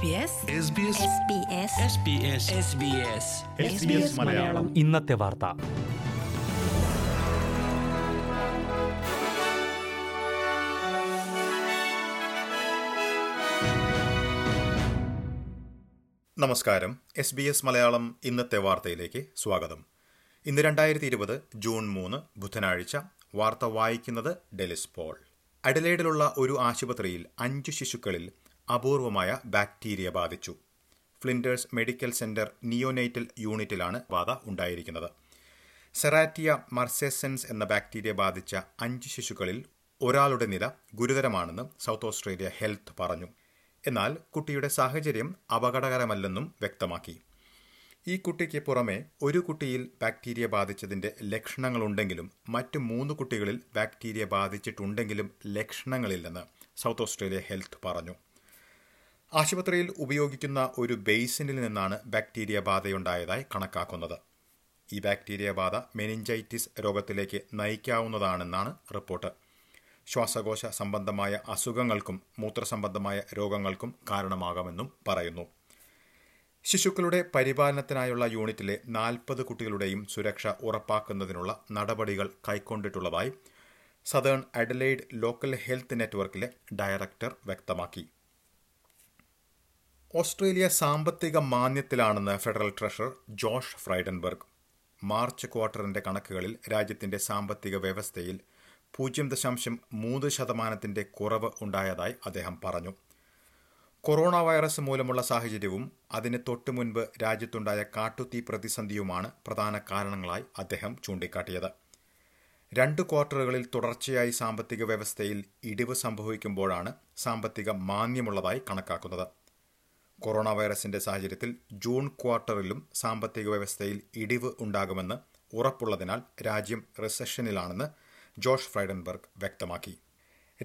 SBS SBS Malayalam. ഇന്നത്തെ വാർത്ത. നമസ്കാരം. എസ് ബി എസ് മലയാളം ഇന്നത്തെ വാർത്തയിലേക്ക് സ്വാഗതം. ഇന്ന് രണ്ടായിരത്തി ഇരുപത് ജൂൺ മൂന്ന് ബുധനാഴ്ച വാർത്ത വായിക്കുന്നത് ഡെലിസ് പോൾ. അഡലേഡിലുള്ള ഒരു ആശുപത്രിയിൽ അഞ്ച് ശിശുക്കളിൽ അപൂർവമായ ബാക്ടീരിയ ബാധിച്ചു. ഫ്ലിൻഡേഴ്സ് മെഡിക്കൽ സെന്റർ നിയോനൈറ്റൽ യൂണിറ്റിലാണ് ബാധ ഉണ്ടായിരിക്കുന്നത്. സെറാറ്റിയ മർസെസൻസ് എന്ന ബാക്ടീരിയ ബാധിച്ച അഞ്ച് ശിശുക്കളിൽ ഒരാളുടെ നില ഗുരുതരമാണെന്ന് സൗത്ത് ഓസ്ട്രേലിയ ഹെൽത്ത് പറഞ്ഞു. എന്നാൽ കുട്ടിയുടെ സാഹചര്യം അപകടകരമല്ലെന്നും വ്യക്തമാക്കി. ഈ കുട്ടിക്ക് പുറമെ ഒരു കുട്ടിയിൽ ബാക്ടീരിയ ബാധിച്ചതിന്റെ ലക്ഷണങ്ങളുണ്ടെങ്കിലും മറ്റ് മൂന്ന് കുട്ടികളിൽ ബാക്ടീരിയ ബാധിച്ചിട്ടുണ്ടെങ്കിലും ലക്ഷണങ്ങളില്ലെന്ന് സൗത്ത് ഓസ്ട്രേലിയ ഹെൽത്ത് പറഞ്ഞു. ആശുപത്രിയിൽ ഉപയോഗിക്കുന്ന ഒരു ബേസിനിൽ നിന്നാണ് ബാക്ടീരിയ ബാധയുണ്ടായതായി കണക്കാക്കുന്നത്. ഈ ബാക്ടീരിയ ബാധ മെനിഞ്ചൈറ്റിസ് രോഗത്തിലേക്ക് നയിക്കാവുന്നതാണെന്നാണ് റിപ്പോർട്ട്. ശ്വാസകോശ സംബന്ധമായ അസുഖങ്ങൾക്കും മൂത്രസംബന്ധമായ രോഗങ്ങൾക്കും കാരണമാകാമെന്നും പറയുന്നു. ശിശുക്കളുടെ പരിപാലനത്തിനായുള്ള യൂണിറ്റിലെ നാൽപ്പത് കുട്ടികളുടെയും സുരക്ഷ ഉറപ്പാക്കുന്നതിനുള്ള നടപടികൾ കൈക്കൊണ്ടിട്ടുള്ളതായി സദേൺ അഡലൈഡ് ലോക്കൽ ഹെൽത്ത് നെറ്റ്വർക്കിലെ ഡയറക്ടർ വ്യക്തമാക്കി. ഓസ്ട്രേലിയ സാമ്പത്തിക മാന്യത്തിലാണെന്ന് federal treasurer Josh Frydenberg. March ക്വാർട്ടറിന്റെ കണക്കുകളിൽ രാജ്യത്തിന്റെ സാമ്പത്തിക വ്യവസ്ഥയിൽ പൂജ്യം ദശാംശം മൂന്ന് ശതമാനത്തിന്റെ കുറവ് ഉണ്ടായതായി അദ്ദേഹം പറഞ്ഞു. കൊറോണ വൈറസ് മൂലമുള്ള സാഹചര്യവും അതിന് തൊട്ടു മുൻപ് രാജ്യത്തുണ്ടായ കാട്ടുതീ പ്രതിസന്ധിയുമാണ് പ്രധാന കാരണങ്ങളായി അദ്ദേഹം ചൂണ്ടിക്കാട്ടിയത്. രണ്ട് ക്വാർട്ടറുകളിൽ തുടർച്ചയായി സാമ്പത്തിക വ്യവസ്ഥയിൽ ഇടിവ് സംഭവിക്കുമ്പോഴാണ് സാമ്പത്തിക മാന്യമുള്ളതായി കണക്കാക്കുന്നത്. കൊറോണ വൈറസിന്റെ സാഹചര്യത്തിൽ ജൂൺ ക്വാർട്ടറിലും സാമ്പത്തിക വ്യവസ്ഥയിൽ ഇടിവ് ഉണ്ടാകുമെന്ന് ഉറപ്പുള്ളതിനാൽ രാജ്യം റിസഷനിലാണെന്ന് ജോഷ് ഫ്രൈഡൻബർഗ് വ്യക്തമാക്കി.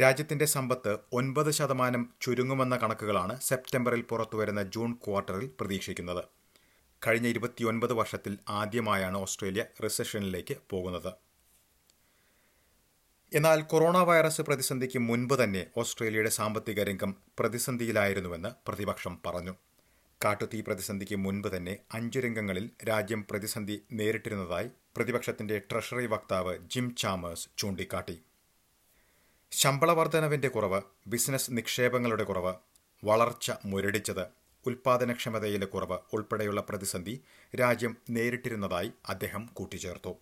രാജ്യത്തിന്റെ സമ്പത്ത് ഒൻപത് ശതമാനം ചുരുങ്ങുമെന്ന കണക്കുകളാണ് സെപ്റ്റംബറിൽ പുറത്തുവരുന്ന ജൂൺ ക്വാർട്ടറിൽ പ്രതീക്ഷിക്കുന്നത്. കഴിഞ്ഞ ഇരുപത്തിയൊൻപത് വർഷത്തിൽ ആദ്യമായാണ് ഓസ്ട്രേലിയ റിസഷനിലേക്ക് പോകുന്നത്. എന്നാൽ കൊറോണ വൈറസ് പ്രതിസന്ധിക്ക് മുൻപ് തന്നെ ഓസ്ട്രേലിയയുടെ സാമ്പത്തിക രംഗം പ്രതിസന്ധിയിലായിരുന്നുവെന്ന് പ്രതിപക്ഷം പറഞ്ഞു. കാട്ടുതീ പ്രതിസന്ധിക്ക് മുൻപ് തന്നെ അഞ്ചു രംഗങ്ങളിൽ രാജ്യം പ്രതിസന്ധി നേരിട്ടിരുന്നതായി പ്രതിപക്ഷത്തിന്റെ ട്രഷറി വക്താവ് ജിം ചാമേഴ്സ് ചൂണ്ടിക്കാട്ടി. ശമ്പള വർധനവിന്റെ കുറവ് ബിസിനസ് നിക്ഷേപങ്ങളുടെ കുറവ് വളർച്ച മുരടിച്ചത് ഉൽപാദനക്ഷമതയിലെ കുറവ് ഉൾപ്പെടെയുള്ള പ്രതിസന്ധി രാജ്യം നേരിട്ടിരുന്നതായി അദ്ദേഹം കൂട്ടിച്ചേർത്തു.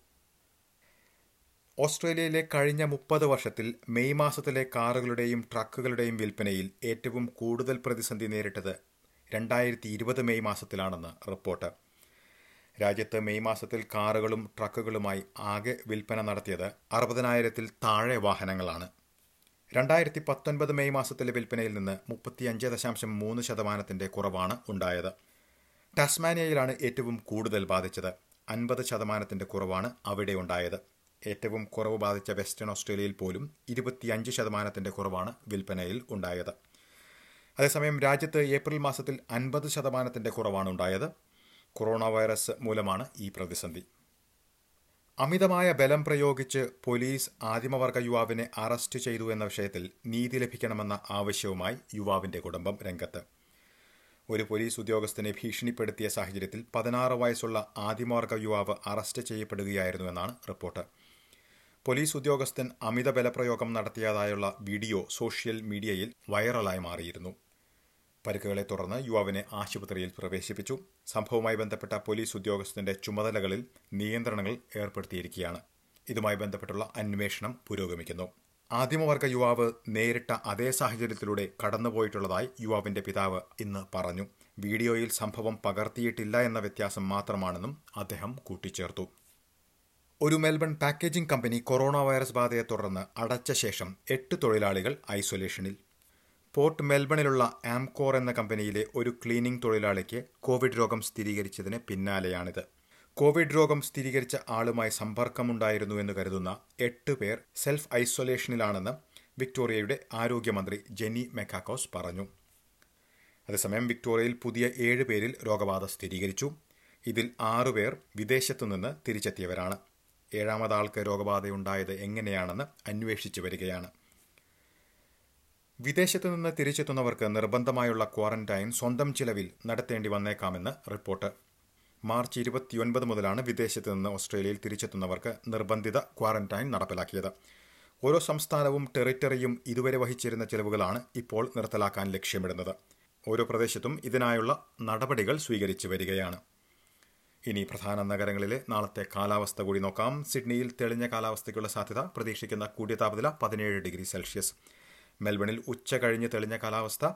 ഓസ്ട്രേലിയയിലെ കഴിഞ്ഞ മുപ്പത് വർഷത്തിൽ മെയ് മാസത്തിലെ കാറുകളുടെയും ട്രക്കുകളുടെയും വിൽപ്പനയിൽ ഏറ്റവും കൂടുതൽ പ്രതിസന്ധി നേരിട്ടത് രണ്ടായിരത്തി ഇരുപത് മെയ് മാസത്തിലാണെന്ന് റിപ്പോർട്ട്. രാജ്യത്ത് മെയ് മാസത്തിൽ കാറുകളും ട്രക്കുകളുമായി ആകെ വിൽപ്പന നടത്തിയത് അറുപതിനായിരത്തിൽ താഴെ വാഹനങ്ങളാണ്. രണ്ടായിരത്തി പത്തൊൻപത് മെയ് മാസത്തിലെ വിൽപ്പനയിൽ നിന്ന് മുപ്പത്തിയഞ്ച് ദശാംശം മൂന്ന് ശതമാനത്തിന്റെ കുറവാണ് ഉണ്ടായത്. ടാസ്മാനിയയിലാണ് ഏറ്റവും കൂടുതൽ ബാധിച്ചത്. അൻപത് ശതമാനത്തിന്റെ കുറവാണ് അവിടെ ഉണ്ടായത്. ഏറ്റവും കുറവ് ബാധിച്ച വെസ്റ്റേൺ ഓസ്ട്രേലിയയിൽ പോലും ഇരുപത്തിയഞ്ച് ശതമാനത്തിന്റെ കുറവാണ് വിൽപ്പനയിൽ ഉണ്ടായത്. അതേസമയം രാജ്യത്ത് ഏപ്രിൽ മാസത്തിൽ അൻപത് ശതമാനത്തിന്റെ കുറവാണ് ഉണ്ടായത്. കൊറോണ വൈറസ് മൂലമാണ് ഈ പ്രതിസന്ധി. അമിതമായ ബലം പ്രയോഗിച്ച് പോലീസ് ആദിമവർഗ യുവാവിനെ അറസ്റ്റ് ചെയ്തു എന്ന വിഷയത്തിൽ നീതി ലഭിക്കണമെന്ന ആവശ്യവുമായി യുവാവിന്റെ കുടുംബം രംഗത്ത്. ഒരു പോലീസ് ഉദ്യോഗസ്ഥനെ ഭീഷണിപ്പെടുത്തിയ സാഹചര്യത്തിൽ പതിനാറ് വയസ്സുള്ള ആദിമവർഗ യുവാവ് അറസ്റ്റ് ചെയ്യപ്പെടുകയായിരുന്നുവെന്നാണ് റിപ്പോർട്ട്. പോലീസ് ഉദ്യോഗസ്ഥൻ അമിത ബലപ്രയോഗം നടത്തിയതായുള്ള വീഡിയോ സോഷ്യൽ മീഡിയയിൽ വൈറലായി മാറിയിരുന്നു. പരിക്കുകളെ തുടർന്ന് യുവാവിനെ ആശുപത്രിയിൽ പ്രവേശിപ്പിച്ചു. സംഭവവുമായി ബന്ധപ്പെട്ട പോലീസ് ഉദ്യോഗസ്ഥന്റെ ചുമതലകളിൽ നിയന്ത്രണങ്ങൾ ഏർപ്പെടുത്തിയിരിക്കുകയാണ്. ഇതുമായി ബന്ധപ്പെട്ടുള്ള അന്വേഷണം പുരോഗമിക്കുന്നു. ആദിമവർഗ യുവാവ് നേരിട്ട അതേ സാഹചര്യത്തിലൂടെ കടന്നുപോയിട്ടുള്ളതായി യുവാവിന്റെ പിതാവ് ഇന്ന് പറഞ്ഞു. വീഡിയോയിൽ സംഭവം പകർത്തിയിട്ടില്ല എന്ന വ്യത്യാസം മാത്രമാണെന്നും അദ്ദേഹം കൂട്ടിച്ചേർത്തു. ഒരു Melbourne packaging company corona virus ബാധയെ തുടർന്ന് അടച്ച ശേഷം എട്ട് തൊഴിലാളികൾ ഐസൊലേഷനിൽ. പോർട്ട് മെൽബണിലുള്ള ആംകോർ എന്ന കമ്പനിയിലെ ഒരു ക്ലീനിംഗ് തൊഴിലാളിക്ക് കോവിഡ് രോഗം സ്ഥിരീകരിച്ചതിന് പിന്നാലെയാണിത്. കോവിഡ് രോഗം സ്ഥിരീകരിച്ച ആളുമായി സമ്പർക്കമുണ്ടായിരുന്നു എന്ന് കരുതുന്ന എട്ട് പേർ സെൽഫ് ഐസൊലേഷനിലാണെന്ന് വിക്ടോറിയയുടെ ആരോഗ്യമന്ത്രി ജെനി മെക്കാക്കോസ് പറഞ്ഞു. അതേസമയം വിക്ടോറിയയിൽ പുതിയ ഏഴ് പേരിൽ രോഗബാധ സ്ഥിരീകരിച്ചു. ഇതിൽ ആറുപേർ വിദേശത്തുനിന്ന് തിരിച്ചെത്തിയവരാണ്. ഏഴാമതാൾക്ക് രോഗബാധയുണ്ടായത് എങ്ങനെയാണെന്ന് അന്വേഷിച്ചു വരികയാണ്. വിദേശത്തു നിന്ന് തിരിച്ചെത്തുന്നവർക്ക് നിർബന്ധമായുള്ള ക്വാറന്റൈൻ സ്വന്തം ചിലവിൽ നടത്തേണ്ടി വന്നേക്കാമെന്ന് റിപ്പോർട്ട്. മാർച്ച് ഇരുപത്തിയൊൻപത് മുതലാണ് വിദേശത്തു നിന്ന് ഓസ്ട്രേലിയയിൽ തിരിച്ചെത്തുന്നവർക്ക് നിർബന്ധിത ക്വാറന്റൈൻ നടപ്പിലാക്കിയത്. ഓരോ സംസ്ഥാനവും ടെറിറ്ററിയും ഇതുവരെ വഹിച്ചിരുന്ന ചെലവുകളാണ് ഇപ്പോൾ നിർത്തലാക്കാൻ ലക്ഷ്യമിടുന്നത്. ഓരോ പ്രദേശത്തും ഇതിനായുള്ള നടപടികൾ സ്വീകരിച്ചു വരികയാണ്. ഇനി പ്രധാന നഗരങ്ങളിലെ നാളത്തെ കാലാവസ്ഥ കൂടി നോക്കാം. സിഡ്നിയിൽ തെളിഞ്ഞ കാലാവസ്ഥയ്ക്കുള്ള സാധ്യത പ്രതീക്ഷിക്കുന്ന കൂടിയ താപനില പതിനേഴ് ഡിഗ്രി സെൽഷ്യസ്. മെൽബണിൽ ഉച്ച കഴിഞ്ഞ് തെളിഞ്ഞ കാലാവസ്ഥ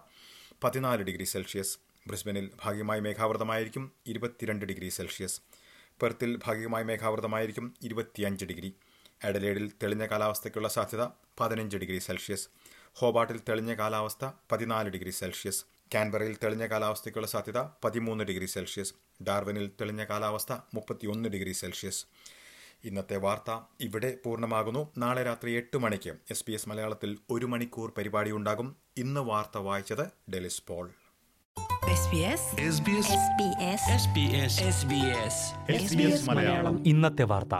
പതിനാല് ഡിഗ്രി സെൽഷ്യസ്. ബ്രിസ്ബനിൽ ഭാഗികമായി മേഘാവൃതമായിരിക്കും ഇരുപത്തിരണ്ട് ഡിഗ്രി സെൽഷ്യസ്. പെർത്തിൽ ഭാഗികമായി മേഘാവൃതമായിരിക്കും ഇരുപത്തിയഞ്ച് ഡിഗ്രി. എഡലേഡിൽ തെളിഞ്ഞ കാലാവസ്ഥയ്ക്കുള്ള സാധ്യത പതിനഞ്ച് ഡിഗ്രി സെൽഷ്യസ്. ഹോബാട്ടിൽ തെളിഞ്ഞ കാലാവസ്ഥ പതിനാല് ഡിഗ്രി സെൽഷ്യസ്. കാൻബറയിൽ തെളിഞ്ഞ കാലാവസ്ഥയ്ക്കുള്ള സാധ്യത പതിമൂന്ന് ഡിഗ്രി സെൽഷ്യസ്. ഡാർവിനിൽ തെളിഞ്ഞ കാലാവസ്ഥ മുപ്പത്തിയൊന്ന് ഡിഗ്രി സെൽഷ്യസ്. ഇന്നത്തെ വാർത്ത ഇവിടെ പൂർണമാകുന്നു. നാളെ രാത്രി എട്ട് മണിക്ക് എസ് പി എസ് മലയാളത്തിൽ ഒരു മണിക്കൂർ പരിപാടി ഉണ്ടാകും. ഇന്ന് വാർത്ത വായിച്ചത് Delys Paul. SBS SBS SBS SBS SBS Malayalam. ഇന്നത്തെ വാർത്ത.